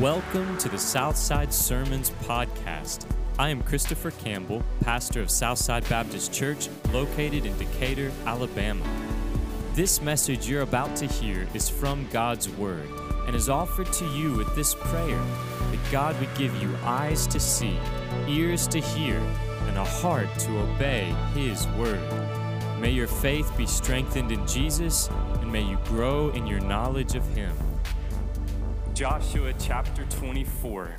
Welcome to the Southside Sermons Podcast. I am Christopher Campbell, pastor of Southside Baptist Church, located in Decatur, Alabama. This message you're about to hear is from God's Word and is offered to you with this prayer that God would give you eyes to see, ears to hear, and a heart to obey His Word. May your faith be strengthened in Jesus, and may you grow in your knowledge of Him. Joshua chapter 24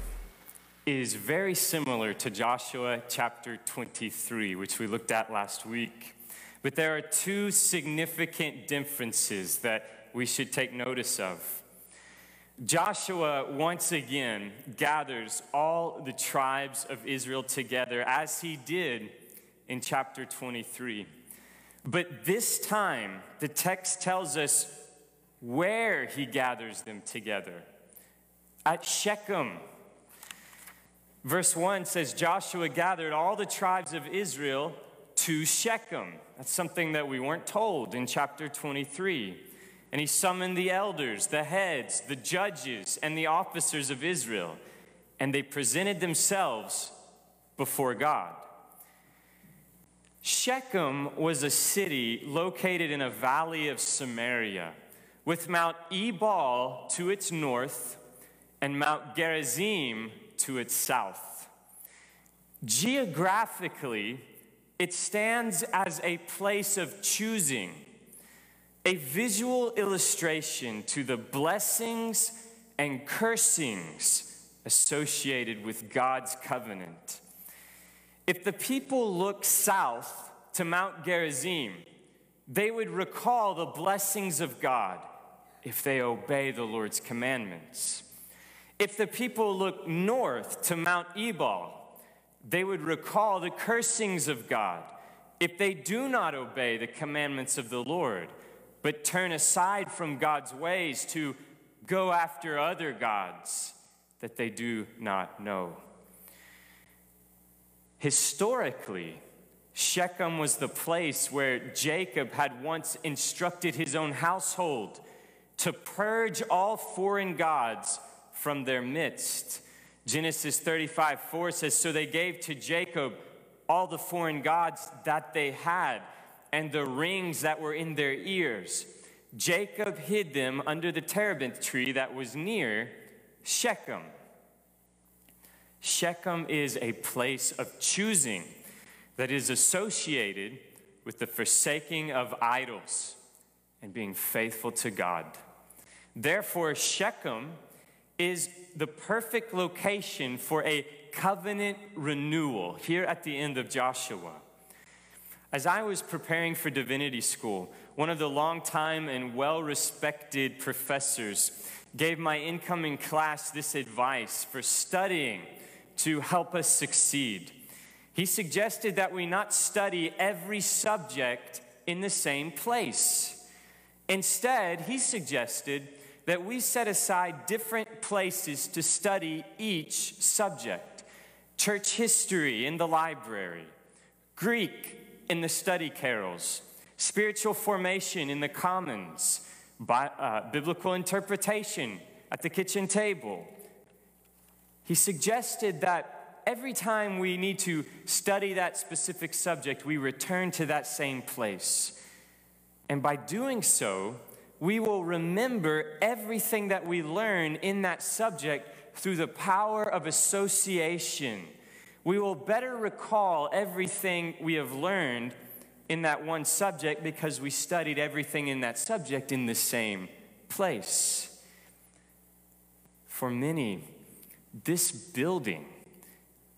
is very similar to Joshua chapter 23, which we looked at last week. But there are two significant differences that we should take notice of. Joshua once again gathers all the tribes of Israel together as he did in chapter 23. But this time, the text tells us where he gathers them together at Shechem. Verse 1 says Joshua gathered all the tribes of Israel to Shechem. That's something that we weren't told in chapter 23. And he summoned the elders, the heads, the judges, and the officers of Israel, and they presented themselves before God. Shechem was a city located in a valley of Samaria, with Mount Ebal to its north and Mount Gerizim to its south. Geographically, it stands as a place of choosing, a visual illustration to the blessings and cursings associated with God's covenant. If the people look south to Mount Gerizim, they would recall the blessings of God if they obey the Lord's commandments. If the people look north to Mount Ebal, they would recall the cursings of God if they do not obey the commandments of the Lord, but turn aside from God's ways to go after other gods that they do not know. Historically, Shechem was the place where Jacob had once instructed his own household to purge all foreign gods from their midst. Genesis 35 4 says, So they gave to Jacob all the foreign gods that they had and the rings that were in their ears. Jacob hid them under the terebinth tree that was near Shechem. Shechem is a place of choosing that is associated with the forsaking of idols and being faithful to God. Therefore, Shechem is the perfect location for a covenant renewal here at the end of Joshua. As I was preparing for divinity school, one of the long-time and well respected professors gave my incoming class this advice for studying to help us succeed. He suggested that we not study every subject in the same place. Instead, he suggested that we set aside different places to study each subject church history in the library, Greek in the study carrels, spiritual formation in the commons, bi- uh, biblical interpretation at the kitchen table. He suggested that every time we need to study that specific subject, we return to that same place. And by doing so, we will remember everything that we learn in that subject through the power of association. We will better recall everything we have learned in that one subject because we studied everything in that subject in the same place. For many, this building,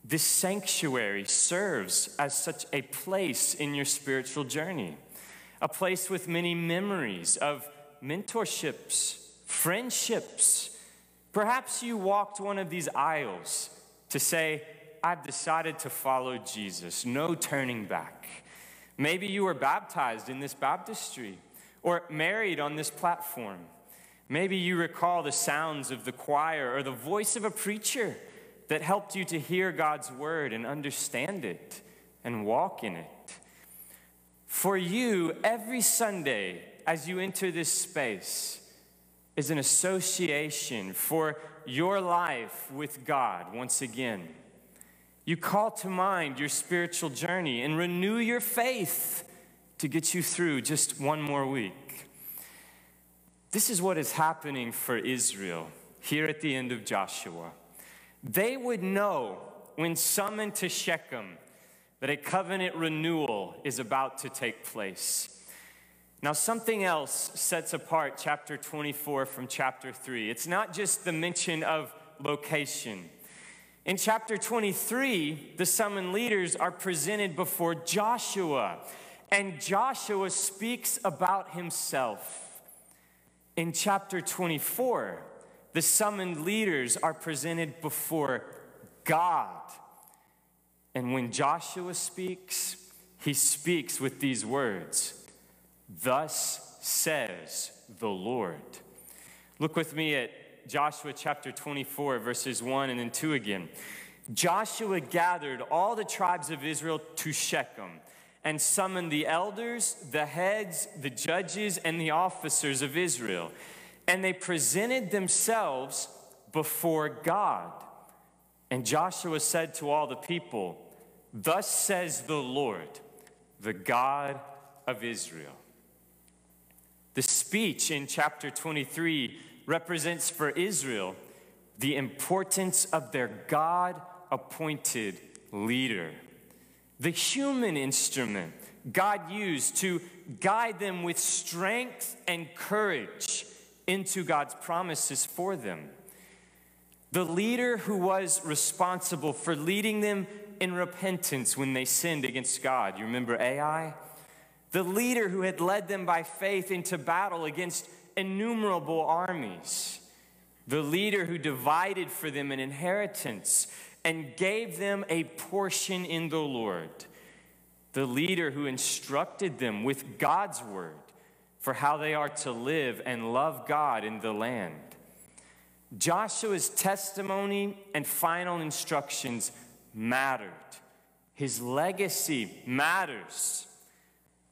this sanctuary serves as such a place in your spiritual journey, a place with many memories of mentorships, friendships. Perhaps you walked one of these aisles to say, I've decided to follow Jesus, no turning back. Maybe you were baptized in this baptistry or married on this platform. Maybe you recall the sounds of the choir or the voice of a preacher that helped you to hear God's word and understand it and walk in it. For you, every Sunday, as you enter this space is an association for your life with God once again. You call to mind your spiritual journey and renew your faith to get you through just one more week. This is what is happening for Israel here at the end of Joshua. They would know when summoned to Shechem that a covenant renewal is about to take place. Now, something else sets apart chapter 24 from chapter 3. It's not just the mention of location. In chapter 23, the summoned leaders are presented before Joshua, and Joshua speaks about himself. In chapter 24, the summoned leaders are presented before God. And when Joshua speaks, he speaks with these words Thus says the Lord. Look with me at Joshua chapter 24, verses 1 and then 2 again. Joshua gathered all the tribes of Israel to Shechem and summoned the elders, the heads, the judges, and the officers of Israel. And they presented themselves before God. And Joshua said to all the people, Thus says the Lord, the God of Israel. The speech in chapter 23 represents for Israel the importance of their God appointed leader, the human instrument God used to guide them with strength and courage into God's promises for them. The leader who was responsible for leading them in repentance when they sinned against God. You remember Ai? The leader who had led them by faith into battle against innumerable armies, the leader who divided for them an inheritance and gave them a portion in the Lord, the leader who instructed them with God's word for how they are to live and love God in the land. Joshua's testimony and final instructions mattered. His legacy matters.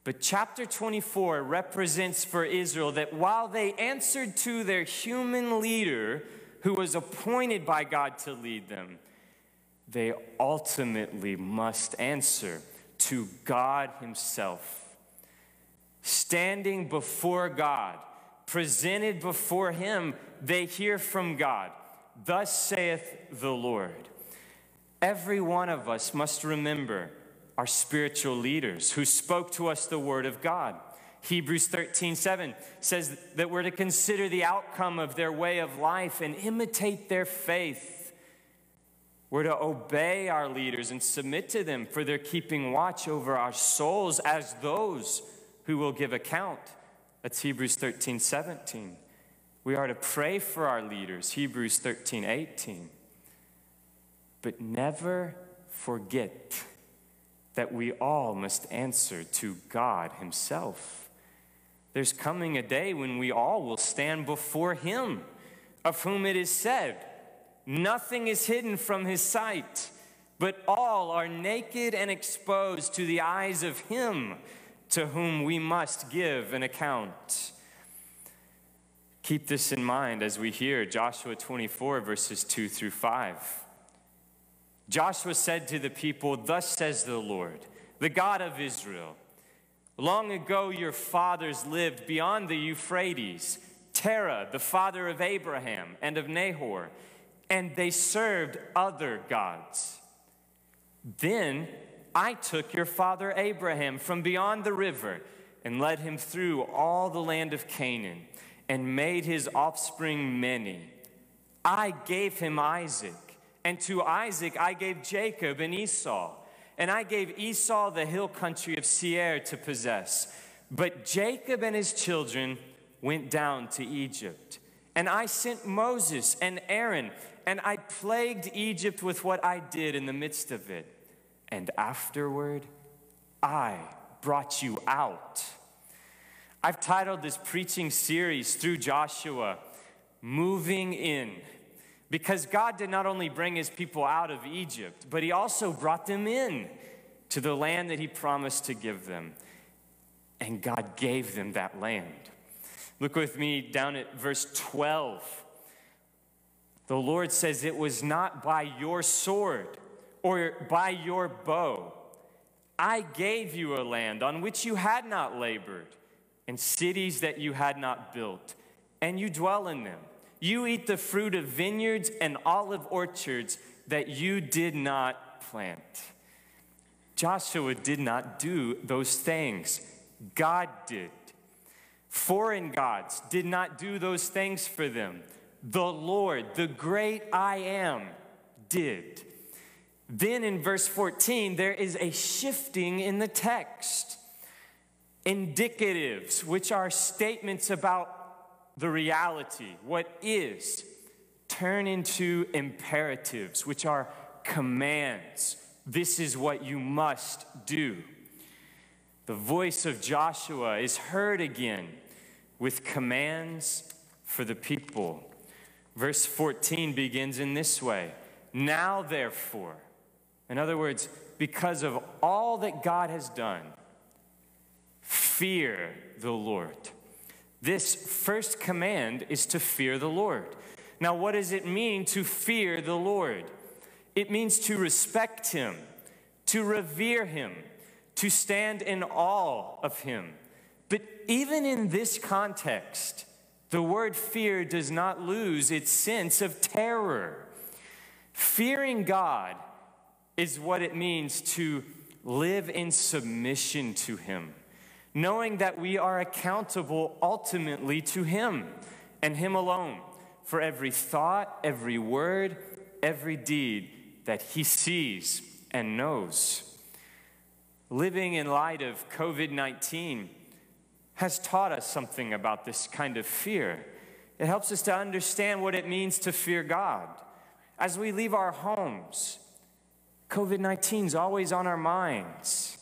But chapter 24 represents for Israel that while they answered to their human leader who was appointed by God to lead them, they ultimately must answer to God Himself. Standing before God, presented before Him, they hear from God. Thus saith the Lord. Every one of us must remember our spiritual leaders who spoke to us the word of God. Hebrews 13, 7 says that we're to consider the outcome of their way of life and imitate their faith. We're to obey our leaders and submit to them for their keeping watch over our souls as those who will give account. That's Hebrews 13, 17. We are to pray for our leaders, Hebrews 13, 18. But never forget that we all must answer to God Himself. There's coming a day when we all will stand before Him, of whom it is said, Nothing is hidden from His sight, but all are naked and exposed to the eyes of Him to whom we must give an account. Keep this in mind as we hear Joshua 24, verses 2 through 5. Joshua said to the people, Thus says the Lord, the God of Israel Long ago your fathers lived beyond the Euphrates, Terah, the father of Abraham and of Nahor, and they served other gods. Then I took your father Abraham from beyond the river and led him through all the land of Canaan and made his offspring many. I gave him Isaac and to Isaac I gave Jacob and Esau. And I gave Esau the hill country of Seir to possess. But Jacob and his children went down to Egypt. And I sent Moses and Aaron, and I plagued Egypt with what I did in the midst of it. And afterward, I brought you out. I've titled this preaching series through Joshua, Moving In. Because God did not only bring his people out of Egypt, but he also brought them in to the land that he promised to give them. And God gave them that land. Look with me down at verse 12. The Lord says, It was not by your sword or by your bow. I gave you a land on which you had not labored, and cities that you had not built, and you dwell in them. You eat the fruit of vineyards and olive orchards that you did not plant. Joshua did not do those things, God did. Foreign gods did not do those things for them. The Lord, the great I am, did. Then in verse 14, there is a shifting in the text. Indicatives, which are statements about the reality, what is, turn into imperatives, which are commands. This is what you must do. The voice of Joshua is heard again with commands for the people. Verse 14 begins in this way Now, therefore, in other words, because of all that God has done, fear the Lord. This first command is to fear the Lord. Now, what does it mean to fear the Lord? It means to respect Him, to revere Him, to stand in awe of Him. But even in this context, the word fear does not lose its sense of terror. Fearing God is what it means to live in submission to Him, knowing that we are accountable ultimately to Him and Him alone for every thought, every word, every deed that He sees and knows. Living in light of COVID 19 has taught us something about this kind of fear. It helps us to understand what it means to fear God. As we leave our homes, COVID 19 is always on our minds.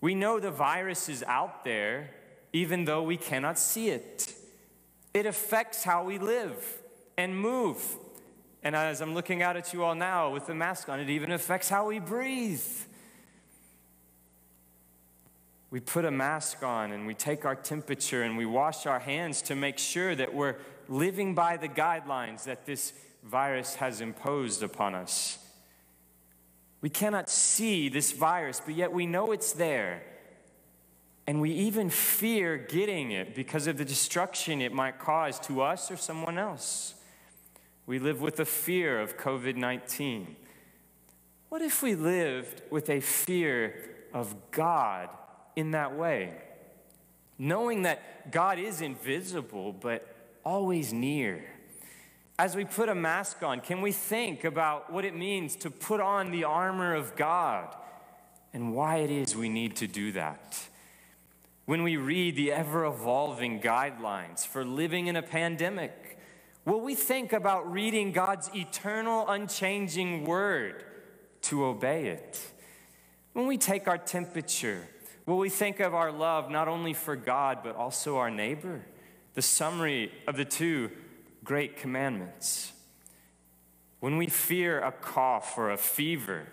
We know the virus is out there, even though we cannot see it. It affects how we live and move. And as I'm looking out at you all now with the mask on, it even affects how we breathe. We put a mask on and we take our temperature and we wash our hands to make sure that we're living by the guidelines that this virus has imposed upon us. We cannot see this virus, but yet we know it's there. And we even fear getting it because of the destruction it might cause to us or someone else. We live with a fear of COVID 19. What if we lived with a fear of God in that way? Knowing that God is invisible, but always near as we put a mask on, can we think about what it means to put on the armor of God and why it is we need to do that? When we read the ever evolving guidelines for living in a pandemic, will we think about reading God's eternal, unchanging word to obey it? When we take our temperature, will we think of our love not only for God, but also our neighbor? The summary of the two great commandments. When we fear a cough or a fever,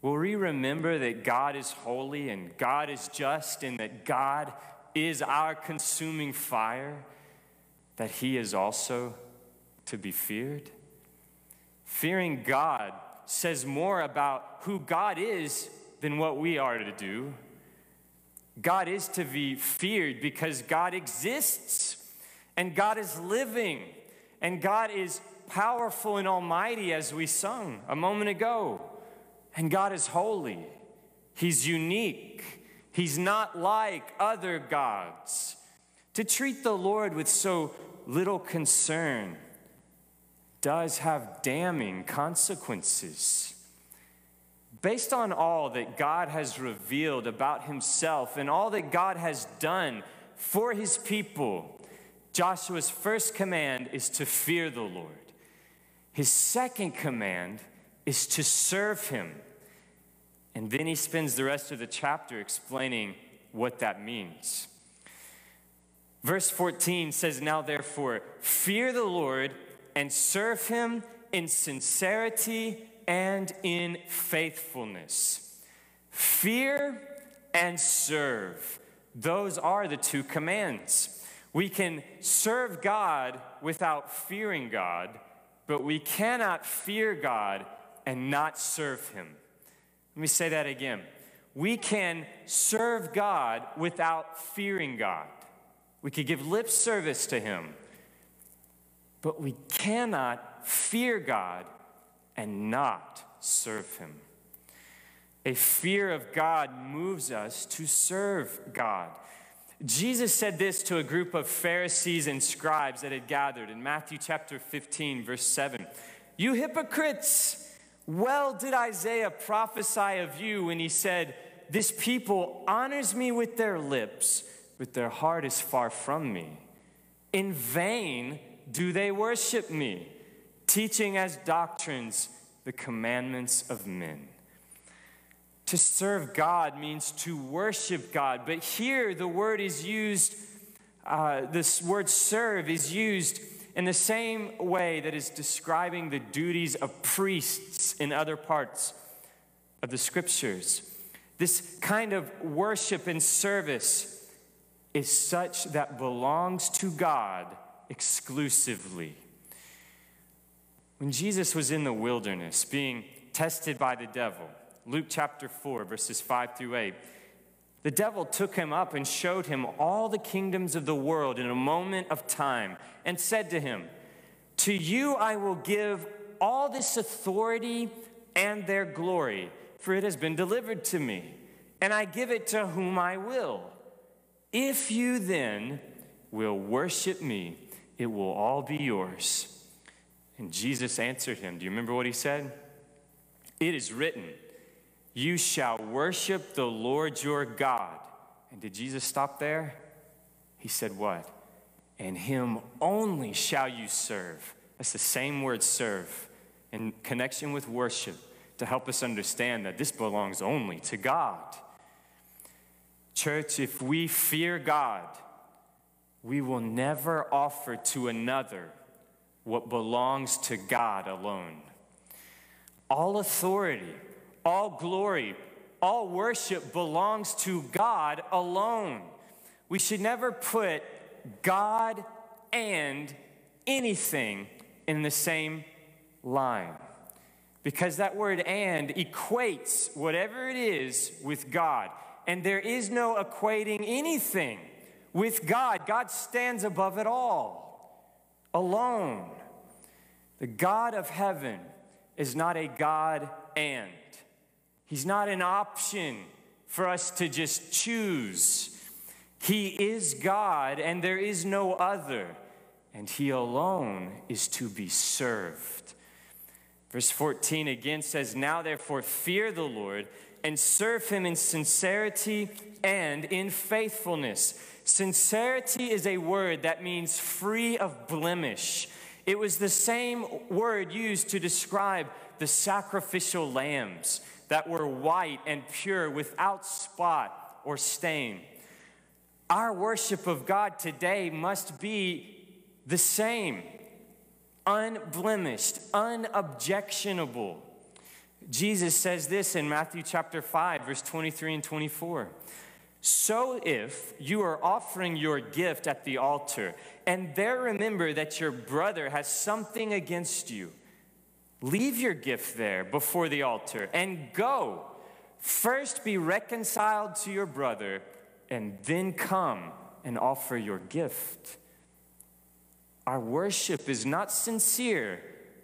will we remember that God is holy and God is just and that God is our consuming fire, that He is also to be feared? Fearing God says more about who God is than what we are to do. God is to be feared because God exists and God is living, and God is powerful and almighty, as we sung a moment ago. And God is holy, He's unique, He's not like other gods. To treat the Lord with so little concern does have damning consequences. Based on all that God has revealed about Himself and all that God has done for His people, Joshua's first command is to fear the Lord. His second command is to serve him. And then he spends the rest of the chapter explaining what that means. Verse 14 says, Now therefore, fear the Lord and serve him in sincerity and in faithfulness. Fear and serve. Those are the two commands. We can serve God without fearing God, but we cannot fear God and not serve Him. Let me say that again. We can serve God without fearing God. We could give lip service to Him, but we cannot fear God and not serve Him. A fear of God moves us to serve God. Jesus said this to a group of Pharisees and scribes that had gathered in Matthew chapter 15, verse 7. You hypocrites! Well did Isaiah prophesy of you when he said, This people honors me with their lips, but their heart is far from me. In vain do they worship me, teaching as doctrines the commandments of men. To serve God means to worship God. But here the word is used, uh, this word serve is used in the same way that is describing the duties of priests in other parts of the scriptures. This kind of worship and service is such that belongs to God exclusively. When Jesus was in the wilderness being tested by the devil, Luke chapter 4, verses 5 through 8. The devil took him up and showed him all the kingdoms of the world in a moment of time and said to him, To you I will give all this authority and their glory, for it has been delivered to me, and I give it to whom I will. If you then will worship me, it will all be yours. And Jesus answered him. Do you remember what he said? It is written. You shall worship the Lord your God. And did Jesus stop there? He said, What? And him only shall you serve. That's the same word serve in connection with worship to help us understand that this belongs only to God. Church, if we fear God, we will never offer to another what belongs to God alone. All authority, all glory, all worship belongs to God alone. We should never put God and anything in the same line. Because that word and equates whatever it is with God. And there is no equating anything with God. God stands above it all, alone. The God of heaven is not a God and. He's not an option for us to just choose. He is God and there is no other, and He alone is to be served. Verse 14 again says, Now therefore fear the Lord and serve Him in sincerity and in faithfulness. Sincerity is a word that means free of blemish. It was the same word used to describe the sacrificial lambs that were white and pure without spot or stain. Our worship of God today must be the same unblemished, unobjectionable. Jesus says this in Matthew chapter 5, verse 23 and 24. So if you are offering your gift at the altar, and there remember that your brother has something against you, Leave your gift there before the altar and go. First be reconciled to your brother, and then come and offer your gift. Our worship is not sincere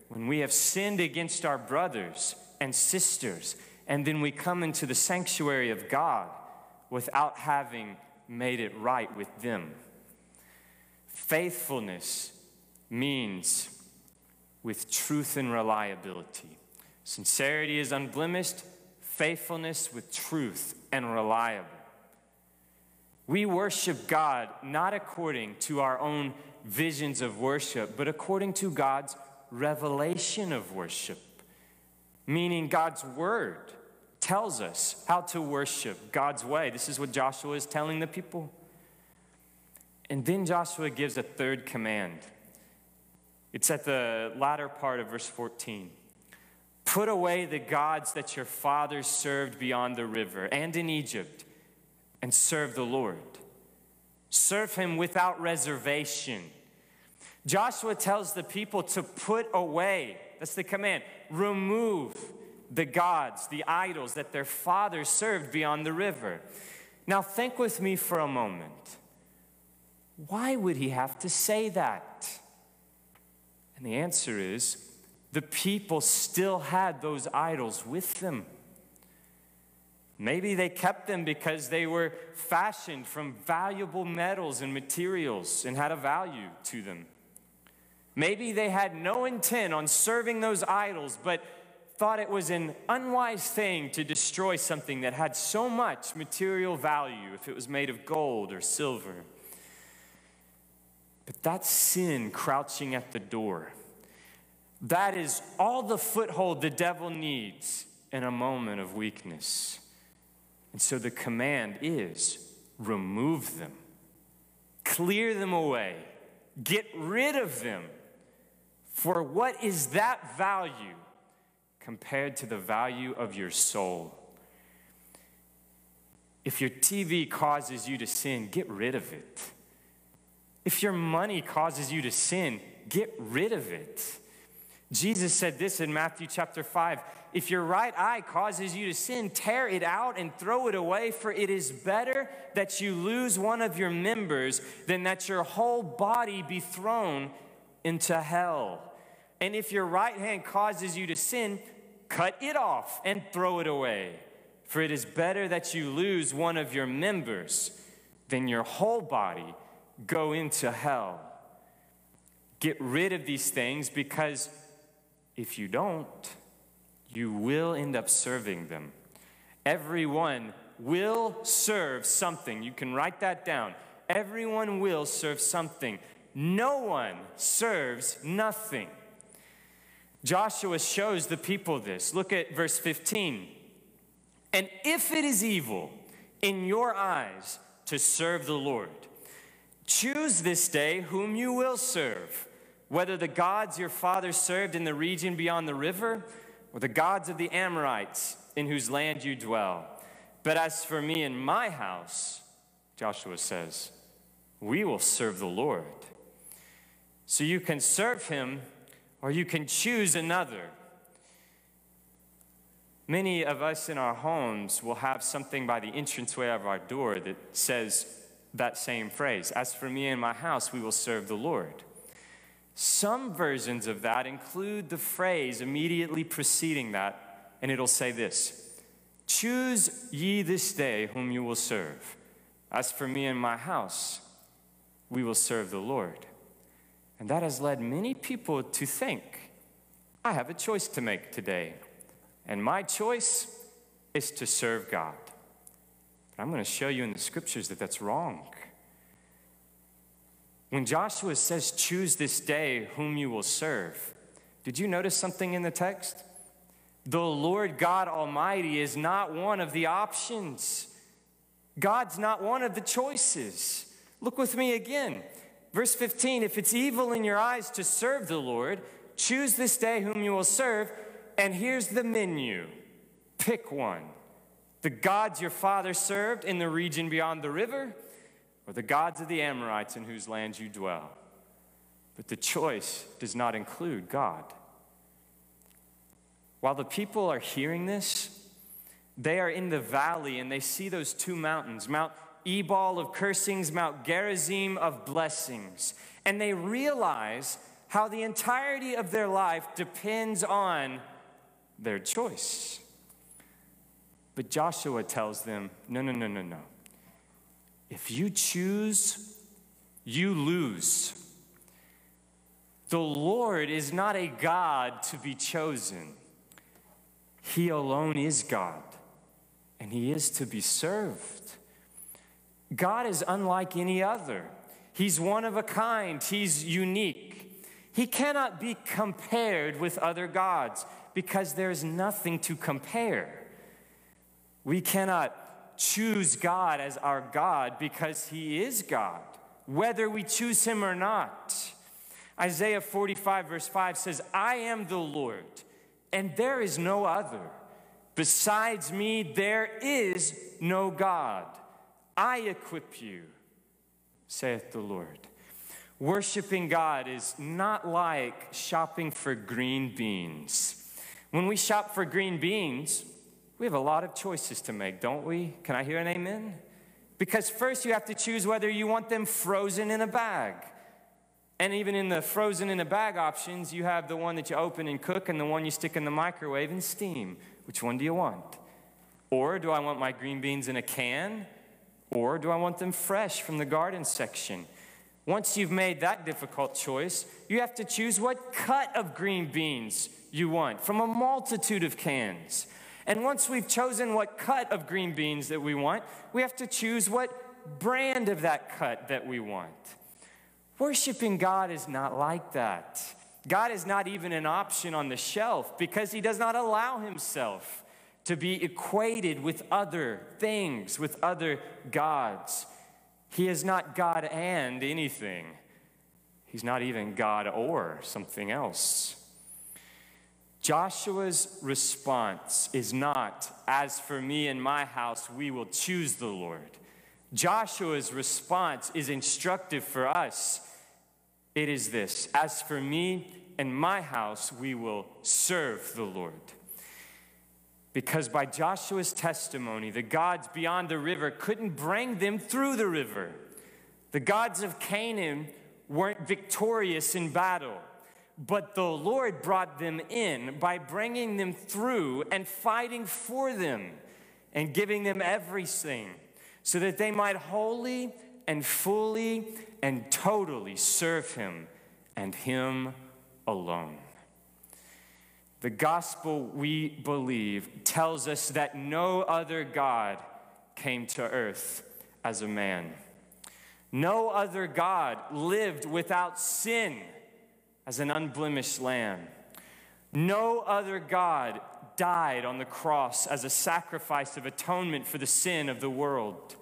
when we have sinned against our brothers and sisters, and then we come into the sanctuary of God without having made it right with them. Faithfulness means with truth and reliability. Sincerity is unblemished, faithfulness with truth and reliable. We worship God not according to our own visions of worship, but according to God's revelation of worship, meaning God's word tells us how to worship God's way. This is what Joshua is telling the people. And then Joshua gives a third command. It's at the latter part of verse 14. Put away the gods that your fathers served beyond the river and in Egypt, and serve the Lord. Serve him without reservation. Joshua tells the people to put away, that's the command, remove the gods, the idols that their fathers served beyond the river. Now, think with me for a moment. Why would he have to say that? And the answer is the people still had those idols with them. Maybe they kept them because they were fashioned from valuable metals and materials and had a value to them. Maybe they had no intent on serving those idols, but thought it was an unwise thing to destroy something that had so much material value if it was made of gold or silver. But that's sin crouching at the door. That is all the foothold the devil needs in a moment of weakness. And so the command is remove them, clear them away, get rid of them. For what is that value compared to the value of your soul? If your TV causes you to sin, get rid of it. If your money causes you to sin, get rid of it. Jesus said this in Matthew chapter 5 If your right eye causes you to sin, tear it out and throw it away, for it is better that you lose one of your members than that your whole body be thrown into hell. And if your right hand causes you to sin, cut it off and throw it away. For it is better that you lose one of your members than your whole body go into hell. Get rid of these things because if you don't, you will end up serving them. Everyone will serve something. You can write that down. Everyone will serve something. No one serves nothing. Joshua shows the people this. Look at verse 15. And if it is evil in your eyes to serve the Lord, choose this day whom you will serve whether the gods your fathers served in the region beyond the river, or the gods of the Amorites in whose land you dwell. But as for me and my house, Joshua says, we will serve the Lord. So you can serve him or you can choose another. Many of us in our homes will have something by the entranceway of our door that says that same phrase As for me and my house, we will serve the Lord. Some versions of that include the phrase immediately preceding that, and it'll say this Choose ye this day whom you will serve. As for me and my house, we will serve the Lord. And that has led many people to think, I have a choice to make today, and my choice is to serve God. But I'm going to show you in the scriptures that that's wrong. When Joshua says, Choose this day whom you will serve, did you notice something in the text? The Lord God Almighty is not one of the options. God's not one of the choices. Look with me again. Verse 15 If it's evil in your eyes to serve the Lord, choose this day whom you will serve. And here's the menu pick one. The gods your father served in the region beyond the river or the gods of the Amorites in whose land you dwell. But the choice does not include God. While the people are hearing this, they are in the valley and they see those two mountains Mount Ebal of cursings, Mount Gerizim of blessings. And they realize how the entirety of their life depends on their choice. But Joshua tells them no, no, no, no, no. If you choose, you lose. The Lord is not a God to be chosen. He alone is God, and He is to be served. God is unlike any other. He's one of a kind, He's unique. He cannot be compared with other gods because there's nothing to compare. We cannot choose God as our God because He is God, whether we choose Him or not. Isaiah 45, verse 5 says, I am the Lord, and there is no other. Besides me, there is no God. I equip you, saith the Lord. Worshiping God is not like shopping for green beans. When we shop for green beans, we have a lot of choices to make, don't we? Can I hear an amen? Because first you have to choose whether you want them frozen in a bag. And even in the frozen in a bag options, you have the one that you open and cook and the one you stick in the microwave and steam. Which one do you want? Or do I want my green beans in a can? Or do I want them fresh from the garden section? Once you've made that difficult choice, you have to choose what cut of green beans you want from a multitude of cans. And once we've chosen what cut of green beans that we want, we have to choose what brand of that cut that we want. Worshiping God is not like that. God is not even an option on the shelf because He does not allow Himself to be equated with other things, with other gods. He is not God and anything. He's not even God or something else. Joshua's response is not, as for me and my house, we will choose the Lord. Joshua's response is instructive for us. It is this As for me and my house, we will serve the Lord. Because by Joshua's testimony, the gods beyond the river couldn't bring them through the river. The gods of Canaan weren't victorious in battle, but the Lord brought them in by bringing them through and fighting for them and giving them everything so that they might wholly and fully and totally serve Him and Him alone. The gospel we believe tells us that no other God came to earth as a man. No other God lived without sin as an unblemished lamb. No other God died on the cross as a sacrifice of atonement for the sin of the world.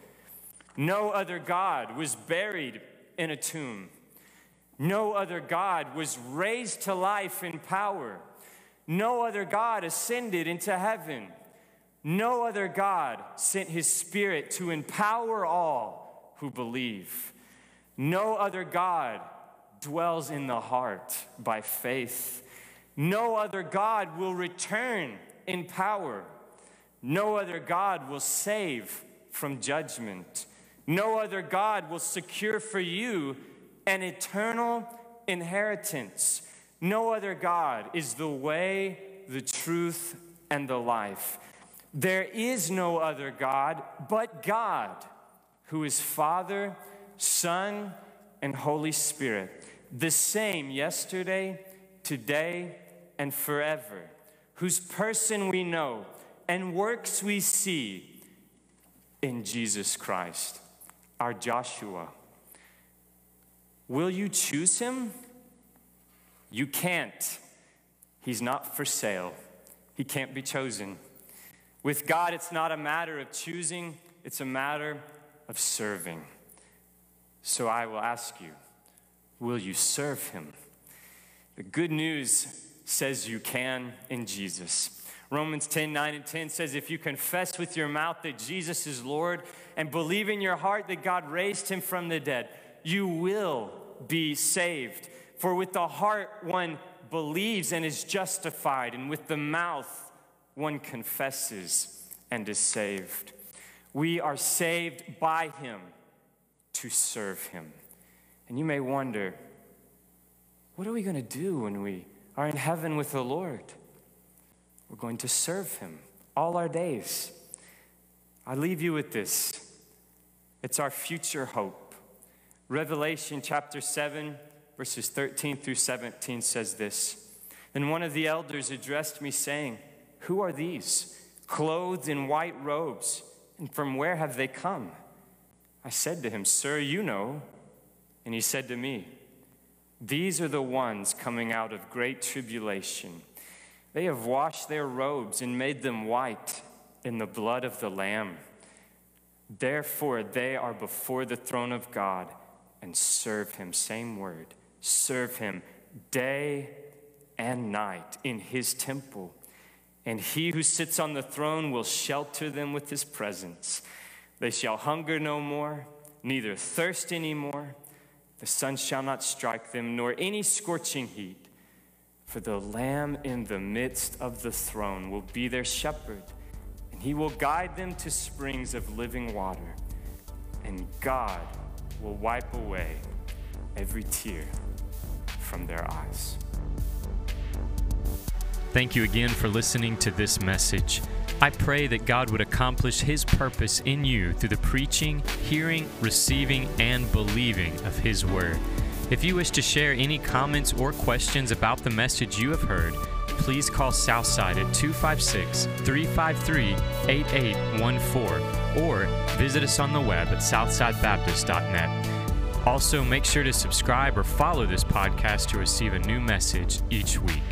No other God was buried in a tomb. No other God was raised to life in power. No other God ascended into heaven. No other God sent his Spirit to empower all who believe. No other God dwells in the heart by faith. No other God will return in power. No other God will save from judgment. No other God will secure for you an eternal inheritance. No other God is the way, the truth, and the life. There is no other God but God, who is Father, Son, and Holy Spirit, the same yesterday, today, and forever, whose person we know and works we see in Jesus Christ, our Joshua. Will you choose him? You can't. He's not for sale. He can't be chosen. With God, it's not a matter of choosing, it's a matter of serving. So I will ask you, will you serve him? The good news says you can in Jesus. Romans 10 9 and 10 says, If you confess with your mouth that Jesus is Lord and believe in your heart that God raised him from the dead, you will be saved. For with the heart one believes and is justified, and with the mouth one confesses and is saved. We are saved by him to serve him. And you may wonder, what are we going to do when we are in heaven with the Lord? We're going to serve him all our days. I leave you with this it's our future hope. Revelation chapter 7 verses 13 through 17 says this Then one of the elders addressed me, saying, Who are these, clothed in white robes, and from where have they come? I said to him, Sir, you know. And he said to me, These are the ones coming out of great tribulation. They have washed their robes and made them white in the blood of the Lamb. Therefore, they are before the throne of God and serve him. Same word serve him day and night in his temple. And he who sits on the throne will shelter them with his presence. They shall hunger no more, neither thirst any more. The sun shall not strike them, nor any scorching heat. For the Lamb in the midst of the throne will be their shepherd, and he will guide them to springs of living water. And God will wipe away every tear from their eyes. Thank you again for listening to this message. I pray that God would accomplish His purpose in you through the preaching, hearing, receiving, and believing of His Word. If you wish to share any comments or questions about the message you have heard, please call Southside at 256 353 8814 or visit us on the web at southsidebaptist.net. Also, make sure to subscribe or follow this podcast to receive a new message each week.